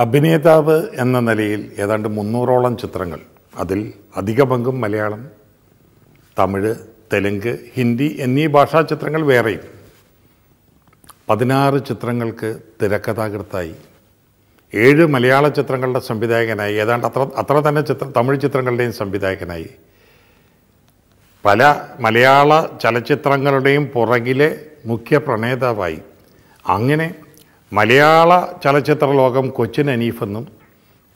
അഭിനേതാവ് എന്ന നിലയിൽ ഏതാണ്ട് മുന്നൂറോളം ചിത്രങ്ങൾ. അതിൽ അധിക പങ്കും മലയാളം തമിഴ് തെലുങ്ക് ഹിന്ദി എന്നീ ഭാഷാ ചിത്രങ്ങൾ വേറെയും. പതിനാറ് ചിത്രങ്ങൾക്ക് തിരക്കഥാകൃത്തായി ഏഴ് മലയാള ചിത്രങ്ങളുടെ സംവിധായകനായി ഏതാണ്ട് അത്ര അത്ര തന്നെ ചിത്ര തമിഴ് ചിത്രങ്ങളുടെയും സംവിധായകനായി. പല മലയാള ചലച്ചിത്രങ്ങളുടെയും പുറകിലെ മുഖ്യ പ്രണേതാവായി. അങ്ങനെ മലയാള ചലച്ചിത്ര ലോകം കൊച്ചിൻ ഹനീഫെന്നും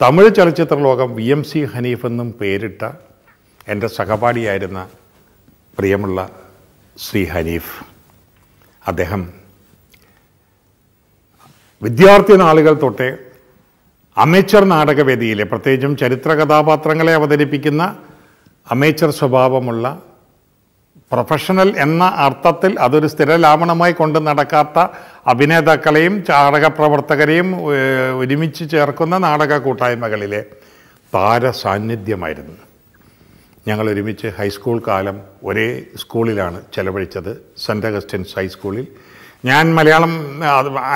തമിഴ് ചലച്ചിത്ര ലോകം വി എം സി ഹനീഫെന്നും പേരിട്ട എന്റെ സഹപാഠിയായിരുന്ന പ്രിയമുള്ള ശ്രീ ഹനീഫ്. അദ്ദേഹം വിദ്യാർത്ഥി നാളുകൾ തൊട്ടേ അമേച്ചർ നാടകവേദിയിലെ പ്രത്യേകിച്ചും ചരിത്ര കഥാപാത്രങ്ങളെ അവതരിപ്പിക്കുന്ന അമേച്ചർ സ്വഭാവമുള്ള പ്രൊഫഷണൽ എന്ന അർത്ഥത്തിൽ അതൊരു സ്ഥിരലാവണമായി കൊണ്ട് നടക്കാത്ത അഭിനേതാക്കളെയും നാടക പ്രവർത്തകരെയും ഒരുമിച്ച് ചേർക്കുന്ന നാടക കൂട്ടായ്മകളിലെ താര സാന്നിധ്യമായിരുന്നു ഞങ്ങൾ ഒരുമിച്ച് ഹൈസ്കൂൾ കാലം ഒരേ സ്കൂളിലാണ് ചെലവഴിച്ചത് സെന്റ് അഗസ്റ്റിൻസ് ഹൈസ്കൂളിൽ ഞാൻ മലയാളം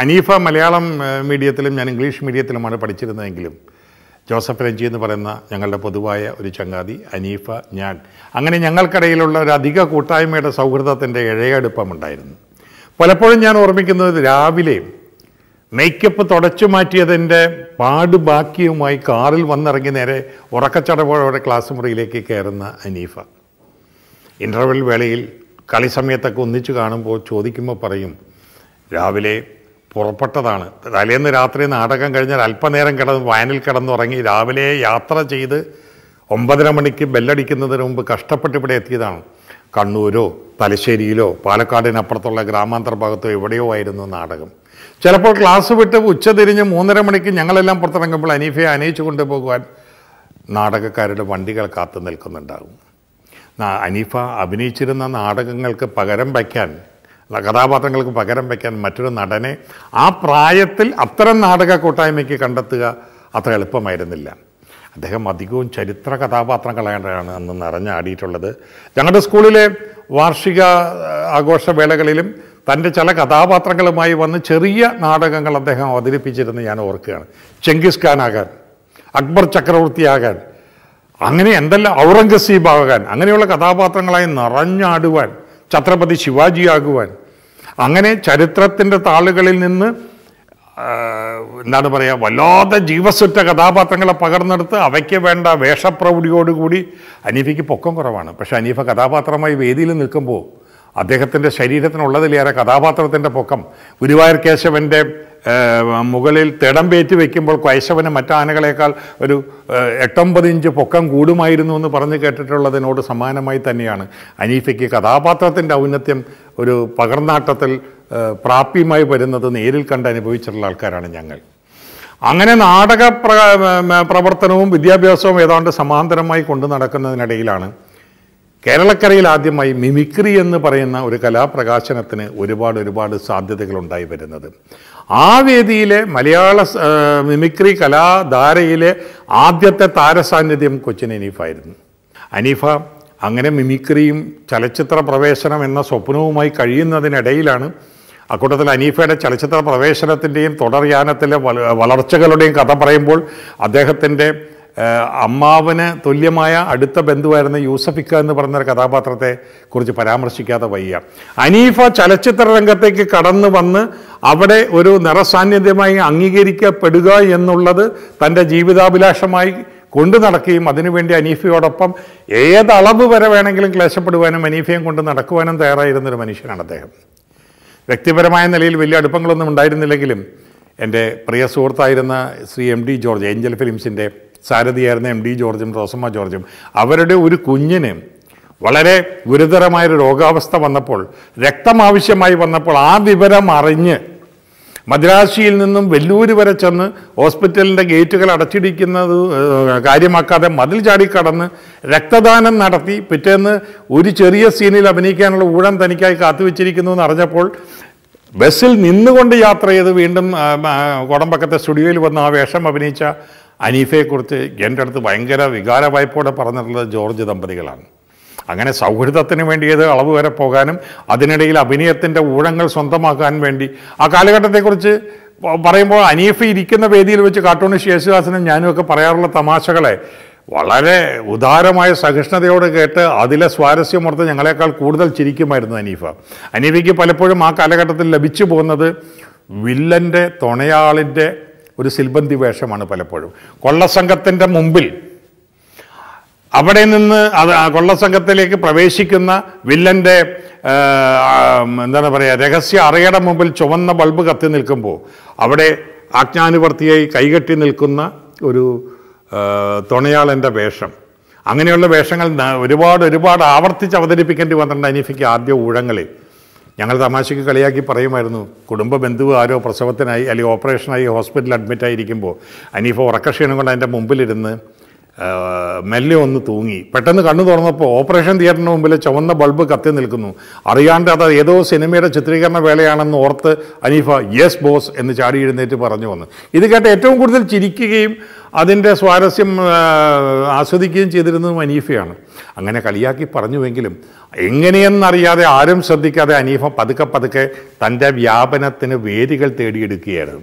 അനീഫ മലയാളം മീഡിയത്തിലും ഞാൻ ഇംഗ്ലീഷ് മീഡിയത്തിലുമാണ് പഠിച്ചിരുന്നതെങ്കിലും ജോസഫ് രഞ്ജി എന്ന് പറയുന്ന ഞങ്ങളുടെ പൊതുവായ ഒരു ചങ്ങാതി അനീഫ ഞാൻ. അങ്ങനെ ഞങ്ങൾക്കിടയിലുള്ള ഒരു അധിക കൂട്ടായ്മയുടെ സൗഹൃദത്തിന്റെ ഇഴയടുപ്പമുണ്ടായിരുന്നു. പലപ്പോഴും ഞാൻ ഓർമ്മിക്കുന്നത് രാവിലെ മേക്കപ്പ് തുടച്ചു മാറ്റിയതിന്റെ പാട് ബാക്കിയുമായി കാറിൽ വന്നിറങ്ങി നേരെ ഉറക്കച്ചടവോടെ ക്ലാസ് മുറിയിലേക്ക് കയറുന്ന അനീഫ. ഇന്റർവെൽ വേളയിൽ കളി സമയത്തൊക്കെ ഒന്നിച്ച് കാണുമ്പോൾ ചോദിക്കുമ്പോൾ പറയും രാവിലെ പുറപ്പെട്ടതാണ്. തലേന്ന് രാത്രി നാടകം കഴിഞ്ഞാൽ അല്പനേരം കിടന്ന് വയനിൽ കിടന്നുറങ്ങി രാവിലെ യാത്ര ചെയ്ത് ഒമ്പതര മണിക്ക് ബെല്ലടിക്കുന്നതിന് മുമ്പ് കഷ്ടപ്പെട്ട് ഇവിടെ എത്തിയതാണ്. കണ്ണൂരോ തലശ്ശേരിയിലോ പാലക്കാടിനപ്പുറത്തുള്ള ഗ്രാമാന്തര ഭാഗത്തോ എവിടെയോ ആയിരുന്നു നാടകം. ചിലപ്പോൾ ക്ലാസ് വിട്ട് ഉച്ച തിരിഞ്ഞ് മൂന്നര മണിക്ക് ഞങ്ങളെല്ലാം പുറത്തിറങ്ങുമ്പോൾ അനീഫയെ അനയിച്ചു കൊണ്ടുപോകുവാൻ നാടകക്കാരുടെ വണ്ടികൾ കാത്തു നിൽക്കുന്നുണ്ടാകും. അനീഫ അഭിനയിച്ചിരുന്ന നാടകങ്ങൾക്ക് പകരം വയ്ക്കാൻ കഥാപാത്രങ്ങൾക്ക് പകരം വയ്ക്കാൻ മറ്റൊരു നടനെ ആ പ്രായത്തിൽ അത്തരം നാടക കൂട്ടായ്മയ്ക്ക് കണ്ടെത്തുക അത്ര എളുപ്പമായിരുന്നില്ല. അദ്ദേഹം അധികവും ചരിത്ര കഥാപാത്രങ്ങളാണ് അന്ന് നിറഞ്ഞാടിയിട്ടുള്ളത്. ഞങ്ങളുടെ സ്കൂളിലെ വാർഷിക ആഘോഷവേളകളിലും തന്റെ ചില കഥാപാത്രങ്ങളുമായി വന്ന് ചെറിയ നാടകങ്ങൾ അദ്ദേഹം അവതരിപ്പിച്ചിരുന്ന് ഞാൻ ഓർക്കുകയാണ്. ചെങ്കിസ് ഖാനാകാൻ അക്ബർ ചക്രവർത്തിയാകാൻ അങ്ങനെ എന്തെല്ലാം ഔറംഗസീബ് ആകാൻ അങ്ങനെയുള്ള കഥാപാത്രങ്ങളായി നിറഞ്ഞാടുവാൻ ഛത്രപതി ശിവാജിയാകുവാൻ. അങ്ങനെ ചരിത്രത്തിന്റെ താളുകളിൽ നിന്ന് എന്താണ് പറയുക വല്ലാതെ ജീവസുറ്റ കഥാപാത്രങ്ങളെ പകർന്നെടുത്ത് അവയ്ക്ക് വേണ്ട വേഷപ്രൗഢിയോടുകൂടി അനീഫയ്ക്ക് പൊക്കം കുറവാണ്. പക്ഷേ അനീഫ കഥാപാത്രമായി വേദിയിൽ നിൽക്കുമ്പോൾ അദ്ദേഹത്തിന്റെ ശരീരത്തിനുള്ളതിലേറെ കഥാപാത്രത്തിന്റെ പൊക്കം. ഗുരുവായൂർ കേശവന്റെ മുകളിൽ തിടമ്പേറ്റ് വയ്ക്കുമ്പോൾ കേശവന് മറ്റാനകളേക്കാൾ ഒരു എട്ടൊമ്പത് ഇഞ്ച് പൊക്കം കൂടുമായിരുന്നു എന്ന് പറഞ്ഞ് കേട്ടിട്ടുള്ളതിനോട് സമാനമായി തന്നെയാണ്. അനീഫയ്ക്ക് കഥാപാത്രത്തിന്റെ ഔന്നത്യം ഒരു പകർന്നാട്ടത്തിൽ പ്രാപ്യമായി വരുന്നത് നേരിൽ കണ്ട് അനുഭവിച്ചിട്ടുള്ള ആൾക്കാരാണ് ഞങ്ങൾ. അങ്ങനെ നാടക പ്ര പ്രവർത്തനവും വിദ്യാഭ്യാസവും ഏതാണ്ട് സമാന്തരമായി കൊണ്ടു നടക്കുന്നതിനിടയിലാണ് കേരളക്കരയിൽ ആദ്യമായി മിമിക്രി എന്ന് പറയുന്ന ഒരു കലാപ്രകാശനത്തിന് ഒരുപാട് ഒരുപാട് സാധ്യതകൾ ഉണ്ടായി വരുന്നത് ആ വേദിയിലെ മലയാള മിമിക്രി കലാധാരയിലെ ആദ്യത്തെ താരസാന്നിധ്യം കൊച്ചിൻ അനീഫായിരുന്നു. അനീഫ അങ്ങനെ മിമിക്രിയും ചലച്ചിത്ര പ്രവേശനം എന്ന സ്വപ്നവുമായി കഴിയുന്നതിനിടയിലാണ് അക്കൂട്ടത്തിൽ അനീഫയുടെ ചലച്ചിത്ര പ്രവേശനത്തിന്റെയും തുടർയാനത്തിലെ വള- വളർച്ചകളുടെയും കഥ പറയുമ്പോൾ അദ്ദേഹത്തിന്റെ അമ്മാവന് തുല്യമായ അടുത്ത ബന്ധുവായിരുന്ന യൂസഫിക്ക എന്ന് ഒരു കഥാപാത്രത്തെ കുറിച്ച് പരാമർശിക്കാതെ വയ്യ. അനീഫ ചലച്ചിത്ര രംഗത്തേക്ക് കടന്നു വന്ന് അവിടെ ഒരു നിറസാന്നിധ്യമായി അംഗീകരിക്കപ്പെടുക എന്നുള്ളത് തന്റെ ജീവിതാഭിലാഷമായി കൊണ്ടു നടക്കുകയും അതിനുവേണ്ടി അനീഫയോടൊപ്പം ഏതളവ് വരെ വേണമെങ്കിലും ക്ലേശപ്പെടുവാനും അനീഫയും കൊണ്ട് നടക്കുവാനും തയ്യാറായിരുന്നൊരു മനുഷ്യനാണ് അദ്ദേഹം. വ്യക്തിപരമായ നിലയിൽ വലിയ അടുപ്പങ്ങളൊന്നും ഉണ്ടായിരുന്നില്ലെങ്കിലും എന്റെ പ്രിയ സുഹൃത്തായിരുന്ന Shri M D George Angel ഫിലിംസിന്റെ സാരഥിയായിരുന്ന എം ഡി ജോർജും റോസമ്മ ജോർജും. അവരുടെ ഒരു കുഞ്ഞിന് വളരെ ഗുരുതരമായൊരു രോഗാവസ്ഥ വന്നപ്പോൾ രക്തം ആവശ്യമായി വന്നപ്പോൾ ആ വിവരം അറിഞ്ഞ് മദ്രാശിയിൽ നിന്നും വെല്ലൂർ വരെ ചെന്ന് ഹോസ്പിറ്റലിന്റെ ഗേറ്റുകൾ അടച്ചിടിക്കുന്നത് കാര്യമാക്കാതെ മതിൽ ചാടിക്കടന്ന് രക്തദാനം നടത്തി പിറ്റേന്ന് ഒരു ചെറിയ സീനിൽ അഭിനയിക്കാനുള്ള ഊഴം തനിക്കായി കാത്തുവെച്ചിരിക്കുന്നു എന്ന് അറിഞ്ഞപ്പോൾ ബസ്സിൽ നിന്നുകൊണ്ട് യാത്ര ചെയ്ത് വീണ്ടും കോടമ്പക്കത്തെ സ്റ്റുഡിയോയിൽ വന്ന് ആ വേഷം അഭിനയിച്ച അനീഫയെക്കുറിച്ച് എന്റെ അടുത്ത് ഭയങ്കര വികാര വായ്പോടെ പറഞ്ഞിട്ടുള്ളത് ജോർജ് ദമ്പതികളാണ്. അങ്ങനെ സൗഹൃദത്തിന് വേണ്ടിയത് അളവ് വരെ പോകാനും അതിനിടയിൽ അഭിനയത്തിന്റെ ഊഴങ്ങൾ സ്വന്തമാക്കാൻ വേണ്ടി. ആ കാലഘട്ടത്തെക്കുറിച്ച് പറയുമ്പോൾ അനീഫ് ഇരിക്കുന്ന വേദിയിൽ വെച്ച് കാർട്ടൂണിസ്റ്റ് യേശുദാസനും ഞാനും ഒക്കെ പറയാറുള്ള തമാശകളെ വളരെ ഉദാരമായ സഹിഷ്ണുതയോട് കേട്ട് അതിലെ സ്വാരസ്യമോർത്ത് ഞങ്ങളെക്കാൾ കൂടുതൽ ചിരിക്കുമായിരുന്നു അനീഫ. അനീഫയ്ക്ക് പലപ്പോഴും ആ കാലഘട്ടത്തിൽ ലഭിച്ചു പോകുന്നത് വില്ലന്റെ തുണയാളിന്റെ ഒരു സിൽബന്തി വേഷമാണ് പലപ്പോഴും. കൊള്ളസംഘത്തിന്റെ മുമ്പിൽ അവിടെ നിന്ന് അത് കൊള്ളസംഘത്തിലേക്ക് പ്രവേശിക്കുന്ന വില്ലന്റെ എന്താണ് പറയുക രഹസ്യ അറയുടെ മുമ്പിൽ ചുവന്ന ബൾബ് കത്തി നിൽക്കുമ്പോൾ അവിടെ ആജ്ഞാനുവർത്തിയായി കൈകെട്ടി നിൽക്കുന്ന ഒരു തുണയാളന്റെ വേഷം. അങ്ങനെയുള്ള വേഷങ്ങൾ ഒരുപാട് ഒരുപാട് ആവർത്തിച്ച് അവതരിപ്പിക്കേണ്ടി വന്നിട്ടുണ്ട് അനീഫിക്ക് ആദ്യ ഊഴങ്ങളിൽ. ഞങ്ങൾ തമാശയ്ക്ക് കളിയാക്കി പറയുമായിരുന്നു കുടുംബ ബന്ധു ആരോ പ്രസവത്തിനായി അല്ലെങ്കിൽ ഓപ്പറേഷനായി ഹോസ്പിറ്റലിൽ അഡ്മിറ്റ് ആയിരിക്കുമ്പോൾ അനീഫ ഉറക്കക്ഷീണം കൊണ്ട് അതിന്റെ മുമ്പിലിരുന്ന് മെല്ലെ ഒന്ന് തൂങ്ങി. പെട്ടെന്ന് കണ്ണു തുറന്നപ്പോൾ ഓപ്പറേഷൻ തിയേറ്ററിന് മുമ്പിൽ ചുവന്ന ബൾബ് കത്തി നിൽക്കുന്നു. അറിയാണ്ട് അത് ഏതോ സിനിമയുടെ ചിത്രീകരണ വേളയാണെന്ന് ഓർത്ത് അനീഫ യെസ് ബോസ് എന്ന് ചാടി എഴുന്നേറ്റ് പറഞ്ഞു വന്നു. ഇത് കേട്ട് ഏറ്റവും കൂടുതൽ ചിരിക്കുകയും അതിന്റെ സ്വാരസ്യം ആസ്വദിക്കുകയും ചെയ്തിരുന്നതും അനീഫയാണ്. അങ്ങനെ കളിയാക്കി പറഞ്ഞുവെങ്കിലും എങ്ങനെയെന്നറിയാതെ ആരും ശ്രദ്ധിക്കാതെ അനീഫ പതുക്കെ പതുക്കെ തന്റെ വ്യാപനത്തിന് വേദികൾ തേടിയെടുക്കുകയായിരുന്നു.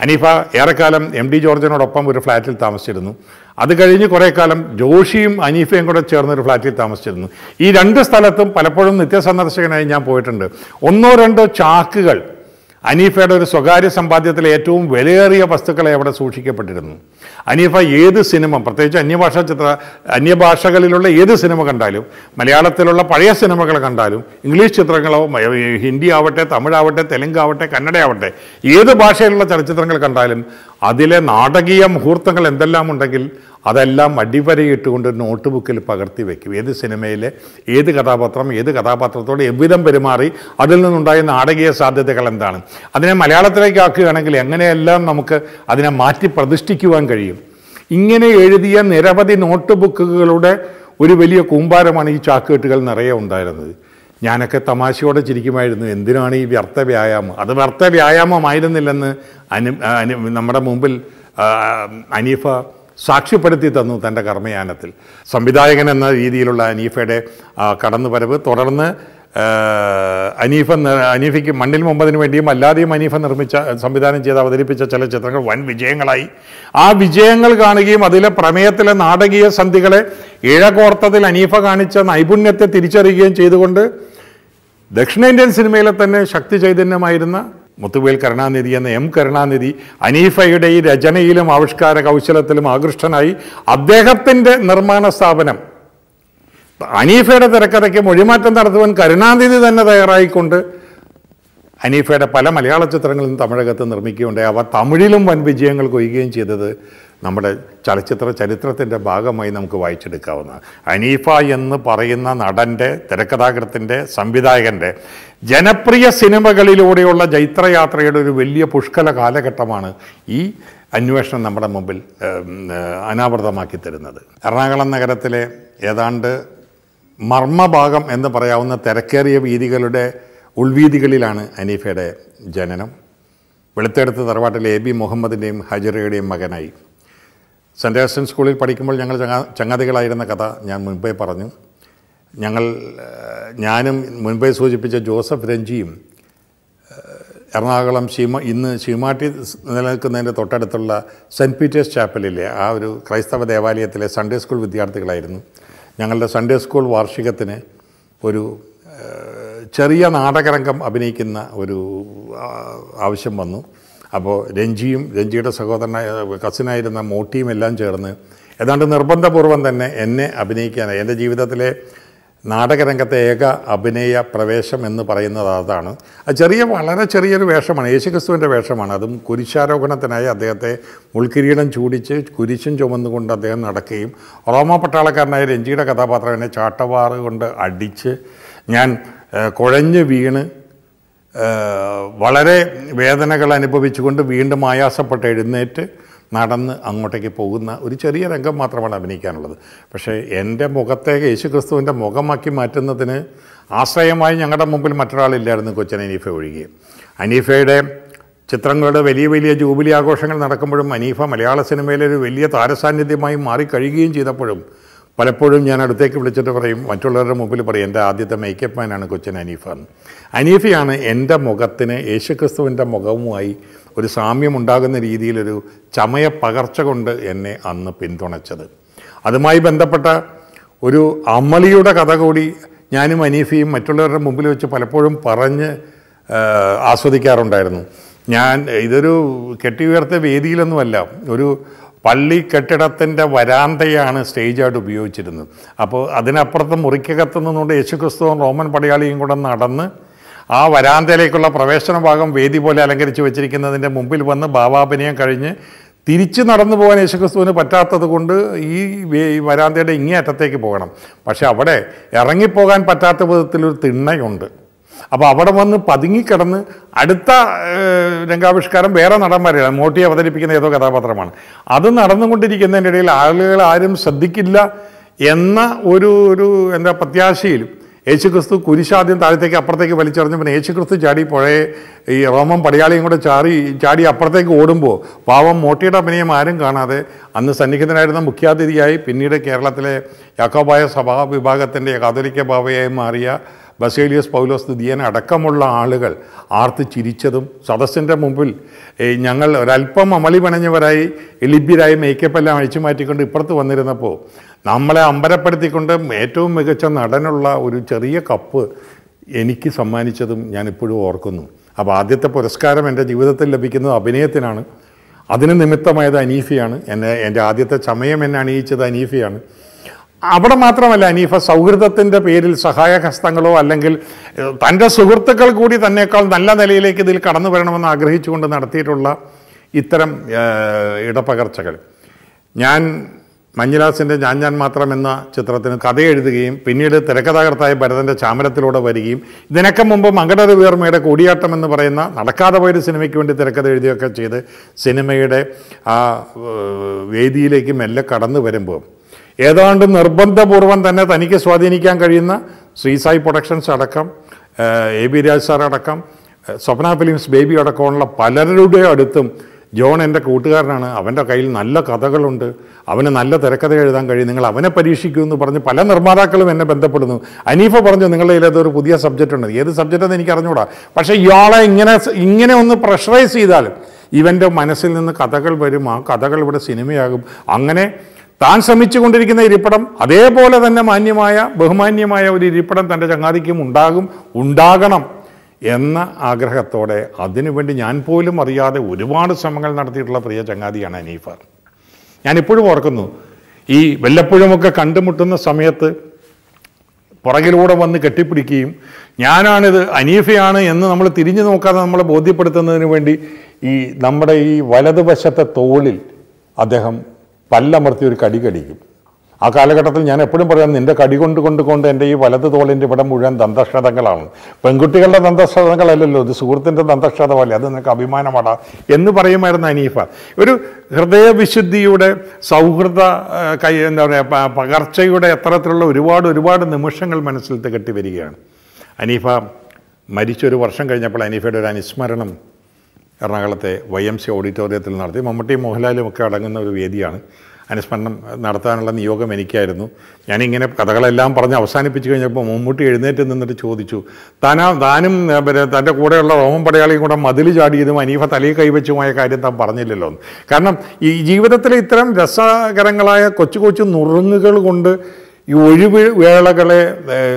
അനീഫ ഏറെക്കാലം എം ഡി ജോർജിനോടൊപ്പം ഒരു ഫ്ലാറ്റിൽ താമസിച്ചിരുന്നു. അത് കഴിഞ്ഞ് കുറേ കാലം ജോഷിയും അനീഫയും കൂടെ ചേർന്ന് ഒരു ഫ്ലാറ്റിൽ താമസിച്ചിരുന്നു. ഈ രണ്ട് സ്ഥലത്തും പലപ്പോഴും നിത്യസന്ദർശകനായി ഞാൻ പോയിട്ടുണ്ട്. ഒന്നോ രണ്ടോ ചാക്കുകൾ അനീഫയുടെ ഒരു സ്വകാര്യ സമ്പാദ്യത്തിലെ ഏറ്റവും വിലയേറിയ വസ്തുക്കളെ അവിടെ സൂക്ഷിക്കപ്പെട്ടിരുന്നു. അനീഫ ഏത് സിനിമ പ്രത്യേകിച്ച് അന്യഭാഷ ചിത്ര അന്യഭാഷകളിലുള്ള ഏത് സിനിമ കണ്ടാലും മലയാളത്തിലുള്ള പഴയ സിനിമകൾ കണ്ടാലും ഇംഗ്ലീഷ് ചിത്രങ്ങളോ ഹിന്ദി ആവട്ടെ തമിഴാവട്ടെ തെലുങ്കാവട്ടെ കന്നഡയാവട്ടെ ഏത് ഭാഷയിലുള്ള ചലച്ചിത്രങ്ങൾ കണ്ടാലും അതിലെ നാടകീയ മുഹൂർത്തങ്ങൾ എന്തെല്ലാം ഉണ്ടെങ്കിൽ അതെല്ലാം അടിവരയിട്ടുകൊണ്ട് നോട്ട് ബുക്കിൽ പകർത്തി വയ്ക്കും ഏത് സിനിമയിലെ ഏത് കഥാപാത്രം ഏത് കഥാപാത്രത്തോട് എവ്വിധം പെരുമാറി അതിൽ നിന്നുണ്ടായ നാടകീയ സാധ്യതകൾ എന്താണ്? അതിനെ മലയാളത്തിലേക്ക് ആക്കുകയാണെങ്കിൽ എങ്ങനെയെല്ലാം നമുക്ക് അതിനെ മാറ്റി പ്രതിഷ്ഠിക്കുവാൻ കഴിയും? ഇങ്ങനെ എഴുതിയ നിരവധി നോട്ട് ബുക്കുകളുടെ ഒരു വലിയ കൂമ്പാരമാണ് ഈ ചാക്കുകെട്ടുകൾ നിറയെ ഉണ്ടായിരുന്നത്. ഞാനൊക്കെ തമാശയോടെ ചിരിക്കുമായിരുന്നു എന്തിനാണ് ഈ വ്യർത്ഥ വ്യായാമം? അത് വ്യർത്ഥ വ്യായാമമായിരുന്നില്ലെന്ന് അനു നമ്മുടെ മുമ്പിൽ അനീഫ സാക്ഷ്യപ്പെടുത്തി തന്നു തന്റെ കർമ്മയാനത്തിൽ. സംവിധായകൻ എന്ന രീതിയിലുള്ള അനീഫയുടെ കടന്നു കടന്നുവരവ് തുടർന്ന് അനീഫ അനീഫയ്ക്ക് മണ്ണിൽ മുമ്പതിനു വേണ്ടിയും അല്ലാതെയും അനീഫ നിർമ്മിച്ച സംവിധാനം ചെയ്ത് അവതരിപ്പിച്ച ചില ചിത്രങ്ങൾ വൻ വിജയങ്ങളായി. ആ വിജയങ്ങൾ കാണുകയും അതിലെ പ്രമേയത്തിലെ നാടകീയ സന്ധികളെ ഇഴകോർത്തതിൽ അനീഫ കാണിച്ച നൈപുണ്യത്തെ തിരിച്ചറിയുകയും ചെയ്തുകൊണ്ട് ദക്ഷിണേന്ത്യൻ സിനിമയിലെ തന്നെ ശക്തി ചൈതന്യമായിരുന്ന മുത്തുവേൽ കരുണാനിധി എന്ന എം കരുണാനിധി അനീഫയുടെ ഈ രചനയിലും ആവിഷ്കാര കൗശലത്തിലും ആകൃഷ്ടനായി അദ്ദേഹത്തിന്റെ നിർമ്മാണ സ്ഥാപനം. അനീഫയുടെ തിരക്കഥയ്ക്ക് മൊഴിമാറ്റം നടത്തുവാൻ കരുണാനിധി തന്നെ തയ്യാറായിക്കൊണ്ട് അനീഫയുടെ പല മലയാള ചിത്രങ്ങളും തമിഴകത്ത് നിർമ്മിക്കുകയുണ്ടായി. അവ തമിഴിലും വൻ വിജയങ്ങൾ കൊയ്യുകയും ചെയ്തത് നമ്മുടെ ചലച്ചിത്ര ചരിത്രത്തിന്റെ ഭാഗമായി നമുക്ക് വായിച്ചെടുക്കാവുന്ന. അനീഫ എന്ന് പറയുന്ന നടന്റെ തിരക്കഥാകൃത്തിന്റെ സംവിധായകന്റെ ജനപ്രിയ സിനിമകളിലൂടെയുള്ള ജൈത്രയാത്രയുടെ ഒരു വലിയ പുഷ്കല കാലഘട്ടമാണ് ഈ അന്വേഷണം നമ്മുടെ മുമ്പിൽ അനാവൃതമാക്കി തരുന്നത്. എറണാകുളം നഗരത്തിലെ ഏതാണ്ട് മർമ്മഭാഗം എന്ന് പറയാവുന്ന തിരക്കേറിയ വീതികളുടെ ഉൾവീതികളിലാണ് അനീഫയുടെ ജനനം. വെളുത്തെടുത്ത് തറവാട്ടിലെ എ ബി മുഹമ്മദിന്റെയും ഹജറയുടെയും മകനായി. സെന്റ് ആസ്റ്റൻ സ്കൂളിൽ പഠിക്കുമ്പോൾ ഞങ്ങൾ ചങ്ങാ ചങ്ങാതികളായിരുന്ന കഥ ഞാൻ മുൻപേ പറഞ്ഞു. ഞങ്ങൾ ഞാനും മുൻപേ സൂചിപ്പിച്ച ജോസഫ് രഞ്ജിയും എറണാകുളം ശീമ ഇന്ന് ശീമാട്ടി നിലനിൽക്കുന്നതിന്റെ തൊട്ടടുത്തുള്ള സെന്റ് പീറ്റേഴ്സ് ചാപ്പലിലെ ആ ഒരു ക്രൈസ്തവ ദേവാലയത്തിലെ സൺഡേ സ്കൂൾ വിദ്യാർത്ഥികളായിരുന്നു. ഞങ്ങളുടെ സൺഡേ സ്കൂൾ വാർഷികത്തിന് ഒരു ചെറിയ നാടകരംഗം അഭിനയിക്കുന്ന ഒരു ആവശ്യം വന്നു. അപ്പോൾ രഞ്ജിയും രഞ്ജിയുടെ സഹോദരനായ കസിനായിരുന്ന മോട്ടിയും എല്ലാം ചേർന്ന് ഏതാണ്ട് നിർബന്ധപൂർവം തന്നെ എന്നെ അഭിനയിക്കാനായി എന്റെ ജീവിതത്തിലെ നാടകരംഗത്തെ ഏക അഭിനയ പ്രവേശം എന്ന് പറയുന്നത് അതാണ്. അത് ചെറിയ വളരെ ചെറിയൊരു വേഷമാണ്. യേശുക്രിസ്തുവിന്റെ വേഷമാണ്. അതും കുരിശാരോഹണത്തിനായി അദ്ദേഹത്തെ മുൾക്കിരീടം ചൂടിച്ച് കുരിശും ചുമന്നുകൊണ്ട് അദ്ദേഹം നടക്കുകയും റോമ പട്ടാളക്കാരനായ രഞ്ജിയുടെ കഥാപാത്രം എന്നെ ചാട്ടവാറ് കൊണ്ട് അടിച്ച് ഞാൻ കുഴഞ്ഞ് വീണ് വളരെ വേദനകൾ അനുഭവിച്ചുകൊണ്ട് വീണ്ടും ആയാസപ്പെട്ട് എഴുന്നേറ്റ് നടന്ന് അങ്ങോട്ടേക്ക് പോകുന്ന ഒരു ചെറിയ രംഗം മാത്രമാണ് അഭിനയിക്കാനുള്ളത്. പക്ഷേ എന്റെ മുഖത്തെ യേശുക്രിസ്തുവിന്റെ മുഖമാക്കി മാറ്റുന്നതിന് ആശ്രയമായി ഞങ്ങളുടെ മുമ്പിൽ മറ്റൊരാളില്ലായിരുന്നു കൊച്ചൻ അനീഫ ഒഴികെ. അനീഫയുടെ ചിത്രങ്ങളുടെ വലിയ വലിയ ജൂബിലി ആഘോഷങ്ങൾ നടക്കുമ്പോഴും അനീഫ മലയാള സിനിമയിലെ ഒരു വലിയ താരസാന്നിധ്യമായി മാറിക്കഴിയുകയും ചെയ്തപ്പോഴും പലപ്പോഴും ഞാൻ അടുത്തേക്ക് വിളിച്ചിട്ട് പറയും മറ്റുള്ളവരുടെ മുമ്പിൽ പറയും എന്റെ ആദ്യത്തെ മേക്കപ്പ് മാനാണ് കൊച്ചൻ അനീഫ എന്ന് അനീഫയാണ് എന്റെ മുഖത്തിന് യേശുക്രിസ്തുവിന്റെ മുഖവുമായി ഒരു സാമ്യമുണ്ടാകുന്ന രീതിയിലൊരു ചമയ പകർച്ച കൊണ്ട് എന്നെ അന്ന് പിന്തുണച്ചത്. അതുമായി ബന്ധപ്പെട്ട ഒരു അമളിയുടെ കഥ കൂടി ഞാനും അനീഫയും മറ്റുള്ളവരുടെ മുമ്പിൽ വെച്ച് പലപ്പോഴും പറഞ്ഞ് ആസ്വദിക്കാറുണ്ടായിരുന്നു. ഞാൻ ഇതൊരു കെട്ടി ഉയർത്ത വേദിയിലൊന്നുമല്ല ഒരു പള്ളി കെട്ടിടത്തിന്റെ വരാന്തയാണ് സ്റ്റേജായിട്ട് ഉപയോഗിച്ചിരുന്നത്. അപ്പോൾ അതിനപ്പുറത്ത് മുറിക്കകത്ത് നിന്നുകൊണ്ട് യേശുക്രിസ്തുവും റോമൻ പടയാളിയും കൂടെ നടന്ന് ആ വരാന്തയിലേക്കുള്ള പ്രവേശന ഭാഗം വേദി പോലെ അലങ്കരിച്ച് വെച്ചിരിക്കുന്നതിന്റെ മുമ്പിൽ വന്ന് ഭാവാഭിനയം കഴിഞ്ഞ് തിരിച്ച് നടന്നു പോകാൻ യേശുക്രിസ്തുവിന് പറ്റാത്തത് കൊണ്ട് ഈ വരാന്തയുടെ ഇങ്ങേ അറ്റത്തേക്ക് പോകണം. പക്ഷേ അവിടെ ഇറങ്ങിപ്പോകാൻ പറ്റാത്ത വിധത്തിലൊരു തിണ്ണയുണ്ട്. അപ്പോൾ അവിടെ വന്ന് പതുങ്ങിക്കിടന്ന് അടുത്ത രംഗാവിഷ്കാരം വേറെ നടന്മാരെയാണ്. മോട്ടി അവതരിപ്പിക്കുന്ന ഏതോ കഥാപാത്രമാണ്. അത് നടന്നുകൊണ്ടിരിക്കുന്നതിന്റെ ഇടയിൽ ആളുകൾ ആരും ശ്രദ്ധിക്കില്ല എന്ന ഒരു ഒരു എന്താ പ്രത്യാശയിലും യേശുക്രിസ്തു കുരിശാദ്യം താഴത്തേക്ക് അപ്പുറത്തേക്ക് വലിച്ചെറിഞ്ഞു പിന്നെ യേശുക്രിസ്തു ചാടി പുഴയെ ഈ റോമൻ പടയാളിയും കൂടെ ചാടി ചാടി അപ്പുറത്തേക്ക് ഓടുമ്പോൾ പാവം മോട്ടിയുടെ അഭിനയം ആരും കാണാതെ അന്ന് സന്നിഹിതനായിരുന്ന മുഖ്യാതിഥിയായി പിന്നീട് കേരളത്തിലെ യാക്കോബായ സഭാ വിഭാഗത്തിന്റെ കാതോലിക്ക ബാബയായി മാറിയ ബസേലിയസ് പൗലോസ് ദിയന അടക്കമുള്ള ആളുകൾ ആർത്ത് ചിരിച്ചതും സദസ്സിന്റെ മുമ്പിൽ ഞങ്ങൾ ഒരല്പം അമളി പണഞ്ഞവരായി എലിബ്യരായി മേക്കപ്പെല്ലാം അഴിച്ചു മാറ്റിക്കൊണ്ട് ഇപ്പുറത്ത് വന്നിരുന്നപ്പോൾ നമ്മളെ അമ്പരപ്പെടുത്തിക്കൊണ്ട് ഏറ്റവും മികച്ച നടനുള്ള ഒരു ചെറിയ കപ്പ് എനിക്ക് സമ്മാനിച്ചതും ഞാൻ ഇപ്പോഴും ഓർക്കുന്നു. അപ്പോൾ ആദ്യത്തെ പുരസ്കാരം എന്റെ ജീവിതത്തിൽ ലഭിക്കുന്നത് അഭിനയത്തിനാണ്. അതിന് നിമിത്തമായത് അനീഫിയാണ്. എന്നെ എന്റെ ആദ്യത്തെ ചമയം എന്നെ അണിയിച്ചത് അനീഫയാണ്. അവിടെ മാത്രമല്ല അനീഫ സൗഹൃദത്തിന്റെ പേരിൽ സഹായഹസ്തങ്ങളോ അല്ലെങ്കിൽ തന്റെ സുഹൃത്തുക്കൾ കൂടി തന്നെക്കാൾ നല്ല നിലയിലേക്ക് ഇതിൽ കടന്നു വരണമെന്ന് ആഗ്രഹിച്ചുകൊണ്ട് നടത്തിയിട്ടുള്ള ഇത്തരം ഇടപകർച്ചകൾ. ഞാൻ മഞ്ഞുലാസിന്റെ ഞാൻ ഞാൻ മാത്രം എന്ന ചിത്രത്തിന് കഥ എഴുതുകയും പിന്നീട് തിരക്കഥാകർത്തായ ഭരതന്റെ ചാമരത്തിലൂടെ വരികയും ഇതിനൊക്കെ മുമ്പ് മങ്കട വീർമയുടെ കൂടിയാട്ടം എന്ന് പറയുന്ന നടക്കാതെ പോയൊരു സിനിമയ്ക്ക് വേണ്ടി തിരക്കഥ എഴുതിയൊക്കെ ചെയ്ത് സിനിമയുടെ ആ വേദിയിലേക്ക് മെല്ലെ കടന്നു വരുമ്പോൾ ഏതാണ്ട് നിർബന്ധപൂർവം തന്നെ തനിക്ക് സ്വാധീനിക്കാൻ കഴിയുന്ന ശ്രീസായി പ്രൊഡക്ഷൻസ് അടക്കം എ ബി രാജ് സാർ അടക്കം സ്വപ്ന ഫിലിംസ് ബേബി അടക്കമുള്ള പലരുടെ അടുത്തും ജോൺ എന്റെ കൂട്ടുകാരനാണ്. അവന്റെ കയ്യിൽ നല്ല കഥകളുണ്ട്. അവന് നല്ല തിരക്കഥ എഴുതാൻ കഴിയും. നിങ്ങൾ അവനെ പരീക്ഷിക്കൂ എന്ന് പറഞ്ഞ് പല നിർമ്മാതാക്കളും എന്നെ ബന്ധപ്പെടുന്നു. അനീഫ പറഞ്ഞു നിങ്ങളുടെ കയ്യിൽ ഒരു പുതിയ സബ്ജക്റ്റ് ഉണ്ട്. ഏത് സബ്ജക്റ്റ് എന്ന് എനിക്ക് അറിഞ്ഞുകൂടാ പക്ഷേ ഇയാളെ ഇങ്ങനെ ഇങ്ങനെ ഒന്ന് പ്രഷറൈസ് ചെയ്താൽ ഇവന്റെ മനസ്സിൽ നിന്ന് കഥകൾ വരും. ആ കഥകൾ ഇവിടെ സിനിമയാകും. അങ്ങനെ താൻ ശ്രമിച്ചുകൊണ്ടിരിക്കുന്ന ഇരിപ്പിടം അതേപോലെ തന്നെ മാന്യമായ ബഹുമാന്യമായ ഒരു ഇരിപ്പിടം തന്റെ ചങ്ങാതിക്കും ഉണ്ടാകും ഉണ്ടാകണം എന്ന ആഗ്രഹത്തോടെ അതിനുവേണ്ടി ഞാൻ പോലും അറിയാതെ ഒരുപാട് ശ്രമങ്ങൾ നടത്തിയിട്ടുള്ള പ്രിയ ചങ്ങാതിയാണ് അനീഫർ. ഞാനിപ്പോഴും ഓർക്കുന്നു ഈ വല്ലപ്പോഴുമൊക്കെ കണ്ടുമുട്ടുന്ന സമയത്ത് പുറകിലൂടെ വന്ന് കെട്ടിപ്പിടിക്കുകയും ഞാനാണിത് അനീഫയാണ് എന്ന് നമ്മൾ തിരിഞ്ഞു നോക്കാതെ നമ്മളെ ബോധ്യപ്പെടുത്തുന്നതിന് വേണ്ടി ഈ നമ്മുടെ ഈ വലതുവശത്തെ തോളിൽ അദ്ദേഹം പല്ലമർത്തി ഒരു കടി കടിക്കും. ആ കാലഘട്ടത്തിൽ ഞാൻ എപ്പോഴും പറയാം നിന്റെ കടി കൊണ്ട് കൊണ്ട് കൊണ്ട് എന്റെ ഈ വലത് തോളിന്റെ ഇവിടെ മുഴുവൻ ദന്തക്ഷതങ്ങളാണ്. പെൺകുട്ടികളുടെ ദന്തക്ഷതങ്ങളല്ലല്ലോ ഇത് സുഹൃത്തിന്റെ ദന്തക്ഷതമല്ലേ അത് നിനക്ക് അഭിമാനമാണ് എന്ന് പറയുമായിരുന്നു അനീഫ. ഒരു ഹൃദയവിശുദ്ധിയുടെ സൗഹൃദ കൈ എന്താ പറയുക പകർച്ചയുടെ എത്തരത്തിലുള്ള ഒരുപാട് ഒരുപാട് നിമിഷങ്ങൾ മനസ്സിൽ കെട്ടി വരികയാണ് അനീഫ മരിച്ചൊരു വർഷം കഴിഞ്ഞപ്പോൾ അനീഫയുടെ ഒരു അനുസ്മരണം എറണാകുളത്തെ വൈ എം സി ഓഡിറ്റോറിയത്തിൽ നടത്തി മമ്മൂട്ടി മോഹൻലാലും ഒക്കെ അടങ്ങുന്ന ഒരു വേദിയാണ് അനുസ്മരണം നടത്താനുള്ള നിയോഗം എനിക്കായിരുന്നു ഞാനിങ്ങനെ കഥകളെല്ലാം പറഞ്ഞ് അവസാനിപ്പിച്ച് കഴിഞ്ഞപ്പോൾ മമ്മൂട്ടി എഴുന്നേറ്റ് നിന്നിട്ട് ചോദിച്ചു താനാ താനും പിന്നെ തന്റെ കൂടെയുള്ള റോമൻ പടയാളിയും കൂടെ മതിൽ ചാടിയതും അനീഫ തലയിൽ കൈവച്ചുമായ കാര്യം താൻ പറഞ്ഞില്ലല്ലോ. കാരണം ഈ ജീവിതത്തിലെ ഇത്തരം രസകരങ്ങളായ കൊച്ചു കൊച്ചു നുറുങ്ങുകൾ കൊണ്ട് ഈ ഒഴിവ് വേളകളെ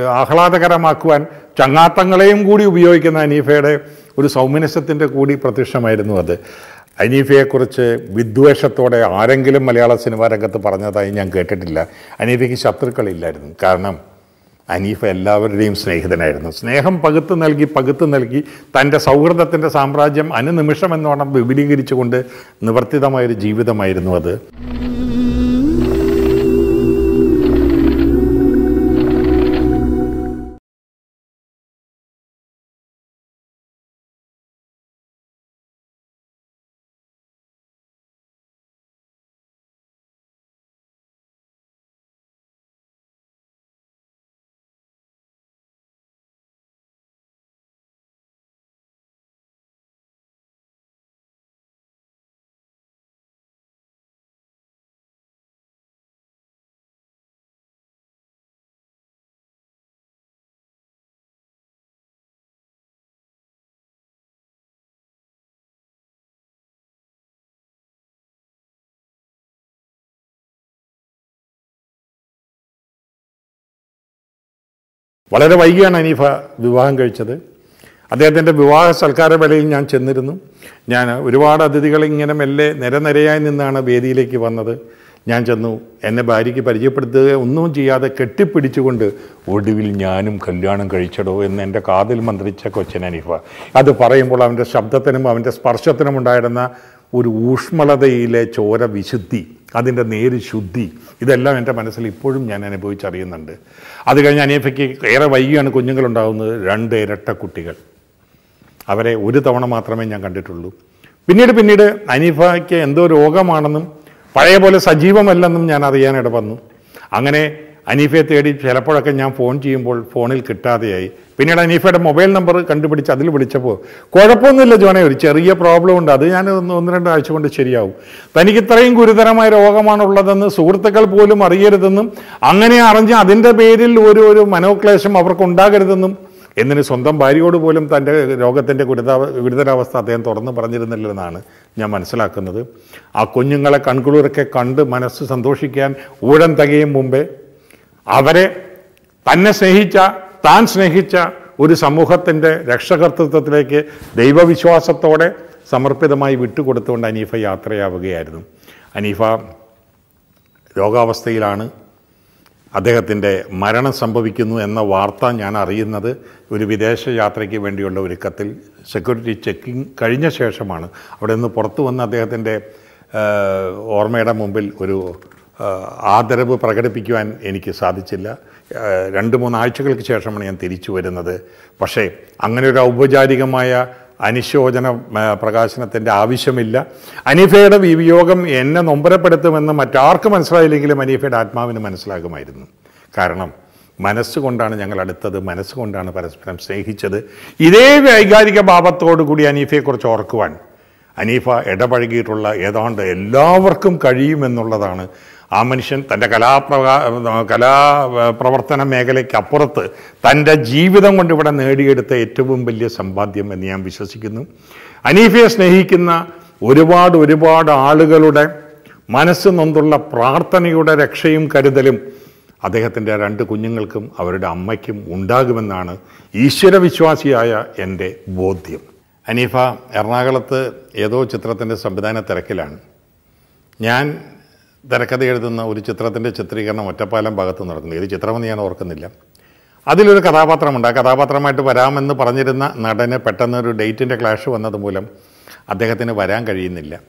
ആഹ്ലാദകരമാക്കുവാൻ ചങ്ങാത്തങ്ങളെയും കൂടി ഉപയോഗിക്കുന്ന അനീഫയുടെ ഒരു സൗമനസ്യത്തിന്റെ കൂടി പ്രത്യക്ഷമായിരുന്നു അത്. അനീഫയെക്കുറിച്ച് വിദ്വേഷത്തോടെ ആരെങ്കിലും മലയാള സിനിമാ രംഗത്ത് പറഞ്ഞതായി ഞാൻ കേട്ടിട്ടില്ല. അനീഫയ്ക്ക് ശത്രുക്കളില്ലായിരുന്നു. കാരണം അനീഫ എല്ലാവരുടെയും സ്നേഹിതനായിരുന്നു. സ്നേഹം പകുത്ത് നൽകി പകുത്ത് നൽകി തന്റെ സൗഹൃദത്തിന്റെ സാമ്രാജ്യം അനുനിമിഷം എന്നോണം വിപുലീകരിച്ചുകൊണ്ട് നിവർത്തിതമായൊരു ജീവിതമായിരുന്നു അത്. വളരെ വൈകിയാണ് അനീഫ വിവാഹം കഴിച്ചത്. അദ്ദേഹത്തിന്റെ വിവാഹ സൽക്കാര വേളയിൽ ഞാൻ ചെന്നിരുന്നു. ഞാൻ ഒരുപാട് അതിഥികൾ ഇങ്ങനെ മെല്ലെ നിരനിരയായി നിന്നാണ് വേദിയിലേക്ക് വന്നത്. ഞാൻ ചെന്നു എന്നെ ഭാര്യയ്ക്ക് പരിചയപ്പെടുത്തുക ഒന്നും ചെയ്യാതെ കെട്ടിപ്പിടിച്ചുകൊണ്ട് ഒടുവിൽ ഞാനും കല്യാണം കഴിച്ചടോ എന്ന് എന്റെ കാതിൽ മന്ത്രിച്ച കൊച്ചൻ അനീഫ. അത് പറയുമ്പോൾ അവന്റെ ശബ്ദത്തിനും അവന്റെ സ്പർശത്തിനും ഉണ്ടായിരുന്ന ഒരു ഊഷ്മളതയിലെ ചോര വിശുദ്ധി. അതിന്റെ നേര് ശുദ്ധി. ഇതെല്ലാം എന്റെ മനസ്സിൽ ഇപ്പോഴും ഞാൻ അനുഭവിച്ചറിയുന്നുണ്ട്. അത് കഴിഞ്ഞ് അനിയഫയ്ക്ക് ഏറെ വൈകിയാണ് കുഞ്ഞുങ്ങളുണ്ടാകുന്നത് രണ്ട് ഇരട്ട കുട്ടികൾ അവരെ ഒരു തവണ മാത്രമേ ഞാൻ കണ്ടിട്ടുള്ളൂ. പിന്നീട് പിന്നീട് അനീഫയ്ക്ക് എന്തോ രോഗമാണെന്നും പഴയ പോലെ സജീവമല്ലെന്നും ഞാൻ അറിയാനിട വന്നു അങ്ങനെ അനീഫയെ തേടി ചിലപ്പോഴൊക്കെ ഞാൻ ഫോൺ ചെയ്യുമ്പോൾ ഫോണിൽ കിട്ടാതെയായി. പിന്നീട് അനീഫയുടെ മൊബൈൽ നമ്പർ കണ്ടുപിടിച്ച് അതിൽ വിളിച്ചപ്പോൾ കുഴപ്പമൊന്നുമില്ല ജോനെ ഒരു ചെറിയ പ്രോബ്ലം ഉണ്ട്. അത് ഞാൻ ഒന്ന് ഒന്ന് രണ്ട് ആഴ്ച കൊണ്ട് ശരിയാവും. തനിക്ക് ഇത്രയും ഗുരുതരമായ രോഗമാണുള്ളതെന്ന് സുഹൃത്തുക്കൾ പോലും അറിയരുതെന്നും അങ്ങനെ അറിഞ്ഞ് അതിന്റെ പേരിൽ ഒരു ഒരു മനോക്ലേശം അവർക്ക് ഉണ്ടാകരുതെന്നും എന്നിന് സ്വന്തം ഭാര്യയോട് പോലും തന്റെ രോഗത്തിന്റെ ഗുരുതാവ ഗുരുതരാവസ്ഥ അദ്ദേഹം തുറന്നു പറഞ്ഞിരുന്നില്ലെന്നാണ് ഞാൻ മനസ്സിലാക്കുന്നത്. ആ കുഞ്ഞുങ്ങളെ കൺകുളിരൊക്കെ കണ്ട് മനസ്സ് സന്തോഷിക്കാൻ ഊഴം തകയും മുമ്പേ അവരെ തന്നെ സ്നേഹിച്ച താൻ സ്നേഹിച്ച ഒരു സമൂഹത്തിന്റെ രക്ഷകർത്തൃത്വത്തിലേക്ക് ദൈവവിശ്വാസത്തോടെ സമർപ്പിതമായി വിട്ടുകൊടുത്തുകൊണ്ട് അനീഫ യാത്രയാവുകയായിരുന്നു. അനീഫ രോഗാവസ്ഥയിലാണ്. അദ്ദേഹത്തിന്റെ മരണം സംഭവിക്കുന്നു എന്ന വാർത്ത ഞാൻ അറിയുന്നത് ഒരു വിദേശ യാത്രയ്ക്ക് വേണ്ടിയുള്ള ഒരുക്കത്തിൽ. സെക്യൂരിറ്റി ചെക്കിംഗ് കഴിഞ്ഞ ശേഷമാണ്. അവിടെ നിന്ന് പുറത്തു വന്ന് അദ്ദേഹത്തിന്റെ ഓർമ്മയുടെ മുമ്പിൽ ഒരു ആദരവ് പ്രകടിപ്പിക്കുവാൻ എനിക്ക് സാധിച്ചില്ല. രണ്ട് മൂന്നാഴ്ചകൾക്ക് ശേഷമാണ് ഞാൻ തിരിച്ചു വരുന്നത്. പക്ഷേ അങ്ങനെ ഒരു ഔപചാരികമായ അനുശോചന പ്രകാശനത്തിന്റെ ആവശ്യമില്ല. അനീഫയുടെ വിയോഗം എന്നെ നൊമ്പരപ്പെടുത്തുമെന്ന് മറ്റാർക്കും മനസ്സിലായില്ലെങ്കിലും അനീഫയുടെ ആത്മാവിന് മനസ്സിലാകുമായിരുന്നു. കാരണം മനസ്സുകൊണ്ടാണ് ഞങ്ങൾ അടുത്തത് മനസ്സുകൊണ്ടാണ് പരസ്പരം സ്നേഹിച്ചത്. ഇതേ വൈകാരിക ഭാവത്തോടു കൂടി അനീഫയെക്കുറിച്ച് ഓർക്കുവാൻ അനീഫ ഇടപഴകിയിട്ടുള്ള ഏതാണ്ട് എല്ലാവർക്കും കഴിയുമെന്നുള്ളതാണ് ആ മനുഷ്യൻ തന്റെ കലാപ്രകാ കലാ പ്രവർത്തന മേഖലയ്ക്ക് അപ്പുറത്ത് തന്റെ ജീവിതം കൊണ്ട് ഇവിടെ നേടിയെടുത്ത ഏറ്റവും വലിയ സമ്പാദ്യം എന്ന് ഞാൻ വിശ്വസിക്കുന്നു. അനീഫയെ സ്നേഹിക്കുന്ന ഒരുപാട് ഒരുപാട് ആളുകളുടെ മനസ്സ് നൊന്തുള്ള പ്രാർത്ഥനയുടെ രക്ഷയും കരുതലും അദ്ദേഹത്തിന്റെ രണ്ട് കുഞ്ഞുങ്ങൾക്കും അവരുടെ അമ്മയ്ക്കും ഉണ്ടാകുമെന്നാണ് ഈശ്വരവിശ്വാസിയായ എന്റെ ബോധ്യം. അനീഫ എറണാകുളത്ത് ഏതോ ചിത്രത്തിന്റെ സംവിധാന തിരക്കിലാണ്. ഞാൻ തിരക്കഥ എഴുതുന്ന ഒരു ചിത്രത്തിന്റെ ചിത്രീകരണം ഒറ്റപ്പാലം ഭാഗത്ത് നടക്കുന്നു ഏത് ചിത്രമെന്ന് ഞാൻ ഓർക്കുന്നില്ല. അതിലൊരു കഥാപാത്രമുണ്ട്. ആ കഥാപാത്രമായിട്ട് വരാമെന്ന് പറഞ്ഞിരുന്ന നടന് പെട്ടെന്ന് ഒരു ഡേറ്റിന്റെ ക്ലാഷ് വന്നത് മൂലം അദ്ദേഹത്തിന് വരാൻ കഴിയുന്നില്ല.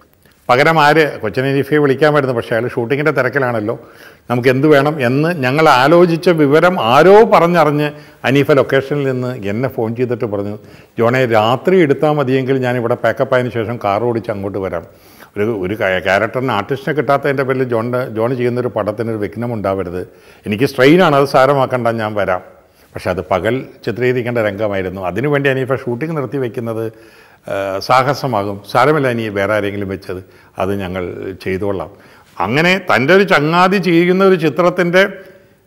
പകരം ആര്? വിളിക്കാൻ വിളിക്കാമായിരുന്നു. പക്ഷേ അയാൾ ഷൂട്ടിങ്ങിന്റെ തിരക്കിലാണല്ലോ. നമുക്ക് എന്ത് വേണം എന്ന് ഞങ്ങൾ ആലോചിച്ച വിവരം ആരോ പറഞ്ഞറിഞ്ഞ് അനീഫ ലൊക്കേഷനിൽ നിന്ന് എന്നെ ഫോൺ ചെയ്തിട്ട് പറഞ്ഞു ജോണെ രാത്രി എടുത്താൽ മതിയെങ്കിൽ ഞാനിവിടെ പാക്കപ്പ് ആയതിനു ശേഷം കാർ ഓടിച്ച് അങ്ങോട്ട് വരാം. ഒരു ഒരു ക്യാരക്ടറിന് ആർട്ടിസ്റ്റിനെ കിട്ടാത്തതിന്റെ പേരിൽ ജോൺ ജോൺ പടത്തിന് ഒരു വിഘ്നം ഉണ്ടാവരുത്. എനിക്ക് സ്ട്രെയിനാണ് അത് സാരമാക്കണ്ട ഞാൻ വരാം. പക്ഷേ അത് പകൽ ചിത്രീകരിക്കേണ്ട രംഗമായിരുന്നു. അതിനുവേണ്ടി അനീഫ ഷൂട്ടിംഗ് നിർത്തി വയ്ക്കുന്നത് സാഹസമാകും. സാരമില്ല ഇനി വേറെ ആരെങ്കിലും വെച്ചത്. അത് ഞങ്ങൾ ചെയ്തോളാം. അങ്ങനെ തന്റെ ഒരു ചങ്ങാതി ചെയ്യുന്ന ഒരു ചിത്രത്തിന്റെ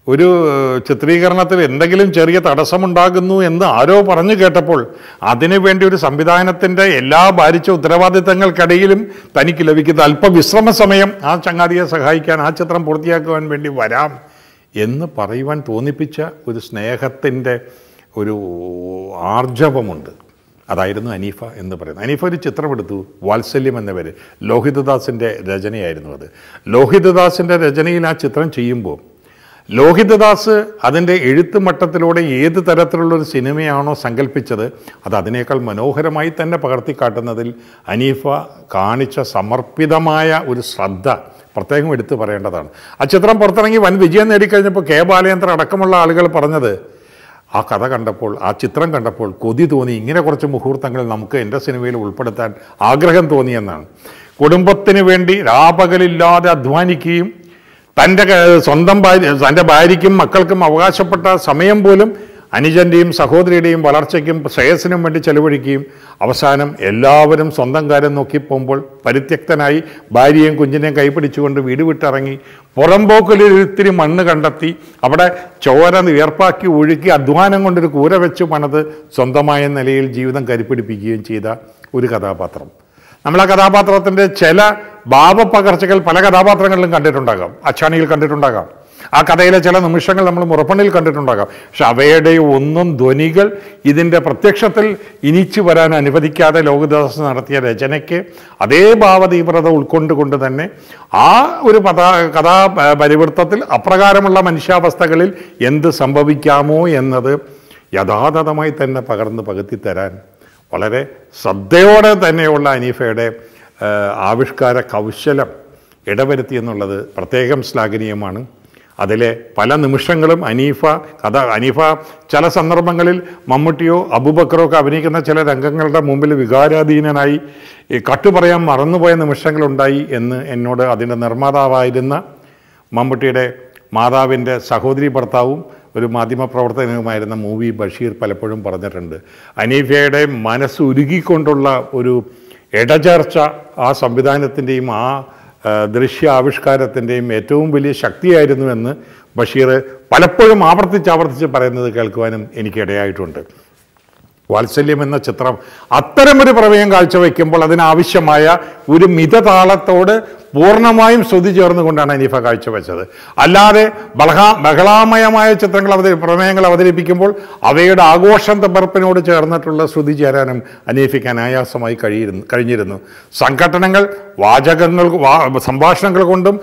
ഒരു ചിത്രീകരണത്തിൽ എന്തെങ്കിലും ചെറിയ തടസ്സമുണ്ടാകുന്നു എന്ന് ആരോ പറഞ്ഞു കേട്ടപ്പോൾ അതിനുവേണ്ടി ഒരു സംവിധാനത്തിന്റെ എല്ലാ ഭാരിച്ച ഉത്തരവാദിത്തങ്ങൾക്കിടയിലും തനിക്ക് ലഭിക്കുന്ന അല്പവിശ്രമ സമയം ആ ചങ്ങാതിയെ സഹായിക്കാൻ ആ ചിത്രം പൂർത്തിയാക്കുവാൻ വേണ്ടി വരാം എന്ന് പറയുവാൻ തോന്നിപ്പിച്ച ഒരു സ്നേഹത്തിന്റെ ഒരു ആർജവമുണ്ട്. അതായിരുന്നു അനീഫ എന്ന് പറയുന്നത്. അനീഫ ഒരു ചിത്രമെടുത്തു വാത്സല്യം എന്ന പേര്. ലോഹിതദാസിന്റെ രചനയായിരുന്നു അത്. ലോഹിതദാസിന്റെ രചനയിൽ ആ ചിത്രം ചെയ്യുമ്പോൾ ലോഹിതദാസ് അതിന്റെ എഴുത്ത് മട്ടത്തിലൂടെ ഏത് തരത്തിലുള്ളൊരു സിനിമയാണോ സങ്കല്പിച്ചത് അത് അതിനേക്കാൾ മനോഹരമായി തന്നെ പകർത്തിക്കാട്ടുന്നതിൽ അനീഫ കാണിച്ച സമർപ്പിതമായ ഒരു ശ്രദ്ധ പ്രത്യേകം എടുത്തു പറയേണ്ടതാണ്. ആ ചിത്രം പുറത്തിറങ്ങി വൻ വിജയം നേടിക്കഴിഞ്ഞപ്പോൾ കെ ബാലചന്ദ്രൻ അടക്കമുള്ള ആളുകൾ പറഞ്ഞത് ആ കഥ കണ്ടപ്പോൾ ആ ചിത്രം കണ്ടപ്പോൾ കൊതി തോന്നി ഇങ്ങനെ കുറച്ച് മുഹൂർത്തങ്ങൾ നമുക്ക് എന്റെ സിനിമയിൽ ഉൾപ്പെടുത്താൻ ആഗ്രഹം തോന്നിയെന്നാണ് കുടുംബത്തിന് വേണ്ടി രാപകലില്ലാതെ അധ്വാനിക്കുകയും തന്റെ സ്വന്തം ഭാര്യ തന്റെ ഭാര്യയ്ക്കും മക്കൾക്കും അവകാശപ്പെട്ട സമയം പോലും അനുജന്റെയും സഹോദരിയുടെയും വളർച്ചയ്ക്കും ശ്രേയസിനും വേണ്ടി ചെലവഴിക്കുകയും അവസാനം എല്ലാവരും സ്വന്തം കാര്യം നോക്കിപ്പോകുമ്പോൾ പരിത്യക്തനായി ഭാര്യയും കുഞ്ഞിനെയും കൈപിടിച്ചുകൊണ്ട് വീട് വിട്ടിറങ്ങി പുറമ്പോക്കിലൊരു ഇത്തിരി മണ്ണ് കണ്ടെത്തി അവിടെ ചോര വിയർപ്പാക്കി ഒഴുക്കി അധ്വാനം കൊണ്ടൊരു കൂര വെച്ച് പണത് സ്വന്തമായ നിലയിൽ ജീവിതം കരിപ്പിടിപ്പിക്കുകയും ചെയ്ത ഒരു കഥാപാത്രം. നമ്മൾ ആ കഥാപാത്രത്തിന്റെ ചില ഭാവപകർച്ചകൾ പല കഥാപാത്രങ്ങളിലും കണ്ടിട്ടുണ്ടാകാം. അച്ചാണിയിൽ കണ്ടിട്ടുണ്ടാകാം. ആ കഥയിലെ ചില നിമിഷങ്ങൾ നമ്മൾ മുറപ്പണിയിൽ കണ്ടിട്ടുണ്ടാകാം. പക്ഷെ അവയുടെ ഒന്നും ധ്വനികൾ ഇതിന്റെ പ്രത്യക്ഷത്തിൽ ഇനിച്ചു വരാൻ അനുവദിക്കാതെ ലോകദാസ് നടത്തിയ രചനയ്ക്ക് അതേ ഭാവതീവ്രത ഉൾക്കൊണ്ടുകൊണ്ട് തന്നെ ആ ഒരു കഥാ പ- പരിവൃത്തത്തിൽ അപ്രകാരമുള്ള മനുഷ്യാവസ്ഥകളിൽ എന്ത് സംഭവിക്കാമോ എന്നത് യഥാതഥമായി തന്നെ പകർന്ന് തരാൻ വളരെ ശ്രദ്ധയോടെ തന്നെയുള്ള അനീഫയുടെ ആവിഷ്കാര കൗശലം ഇടവരുത്തി എന്നുള്ളത് പ്രത്യേകം ശ്ലാഘനീയമാണ്. അതിലെ പല നിമിഷങ്ങളും അനീഫ കഥ അനീഫ ചില സന്ദർഭങ്ങളിൽ മമ്മൂട്ടിയോ അബൂബക്കറോ ഒക്കെ അഭിനയിക്കുന്ന ചില രംഗങ്ങളുടെ മുമ്പിൽ വികാരാധീനനായി കട്ടു പറയാൻ മറന്നുപോയ നിമിഷങ്ങളുണ്ടായി എന്ന് എന്നോട് അതിന്റെ നിർമ്മാതാവായിരുന്ന മമ്മൂട്ടിയുടെ മാതാവിന്റെ സഹോദരി ഭർത്താവും ഒരു മാധ്യമപ്രവർത്തകനുമായിരുന്ന മൂവി ബഷീർ പലപ്പോഴും പറഞ്ഞിട്ടുണ്ട്. അനീഫയുടെ മനസ്സ് ഉരുകിക്കൊണ്ടുള്ള ഒരു ഇടചേർച്ച ആ സംവിധാനത്തിന്റെയും ആ ദൃശ്യ ആവിഷ്കാരത്തിന്റെയും ഏറ്റവും വലിയ ശക്തിയായിരുന്നു എന്ന് ബഷീർ പലപ്പോഴും ആവർത്തിച്ച് ആവർത്തിച്ച് പറയുന്നത് കേൾക്കുവാനും എനിക്കിടയായിട്ടുണ്ട് വാത്സല്യം എന്ന ചിത്രം അത്തരമൊരു പ്രമേയം കാഴ്ചവെക്കുമ്പോൾ അതിനാവശ്യമായ ഒരു മിതതാളത്തോട് പൂർണമായും ശ്രുതി ചേർന്നുകൊണ്ടാണ് അനീഫ കാഴ്ചവെച്ചത്. അല്ലാതെ ബഹളാ ബഹളാമയമായ ചിത്രങ്ങൾ അവതരി പ്രമേയങ്ങൾ അവതരിപ്പിക്കുമ്പോൾ അവയുടെ ആഘോഷം തമ്പർപ്പിനോട് ചേർന്നിട്ടുള്ള ശ്രുതി ചേരാനും അനീഫയ്ക്ക് അനായാസമായി കഴിയിരുന്നു കഴിഞ്ഞിരുന്നു. സംഘടനകൾ വാചകങ്ങൾ സംഭാഷണങ്ങൾ കൊണ്ടും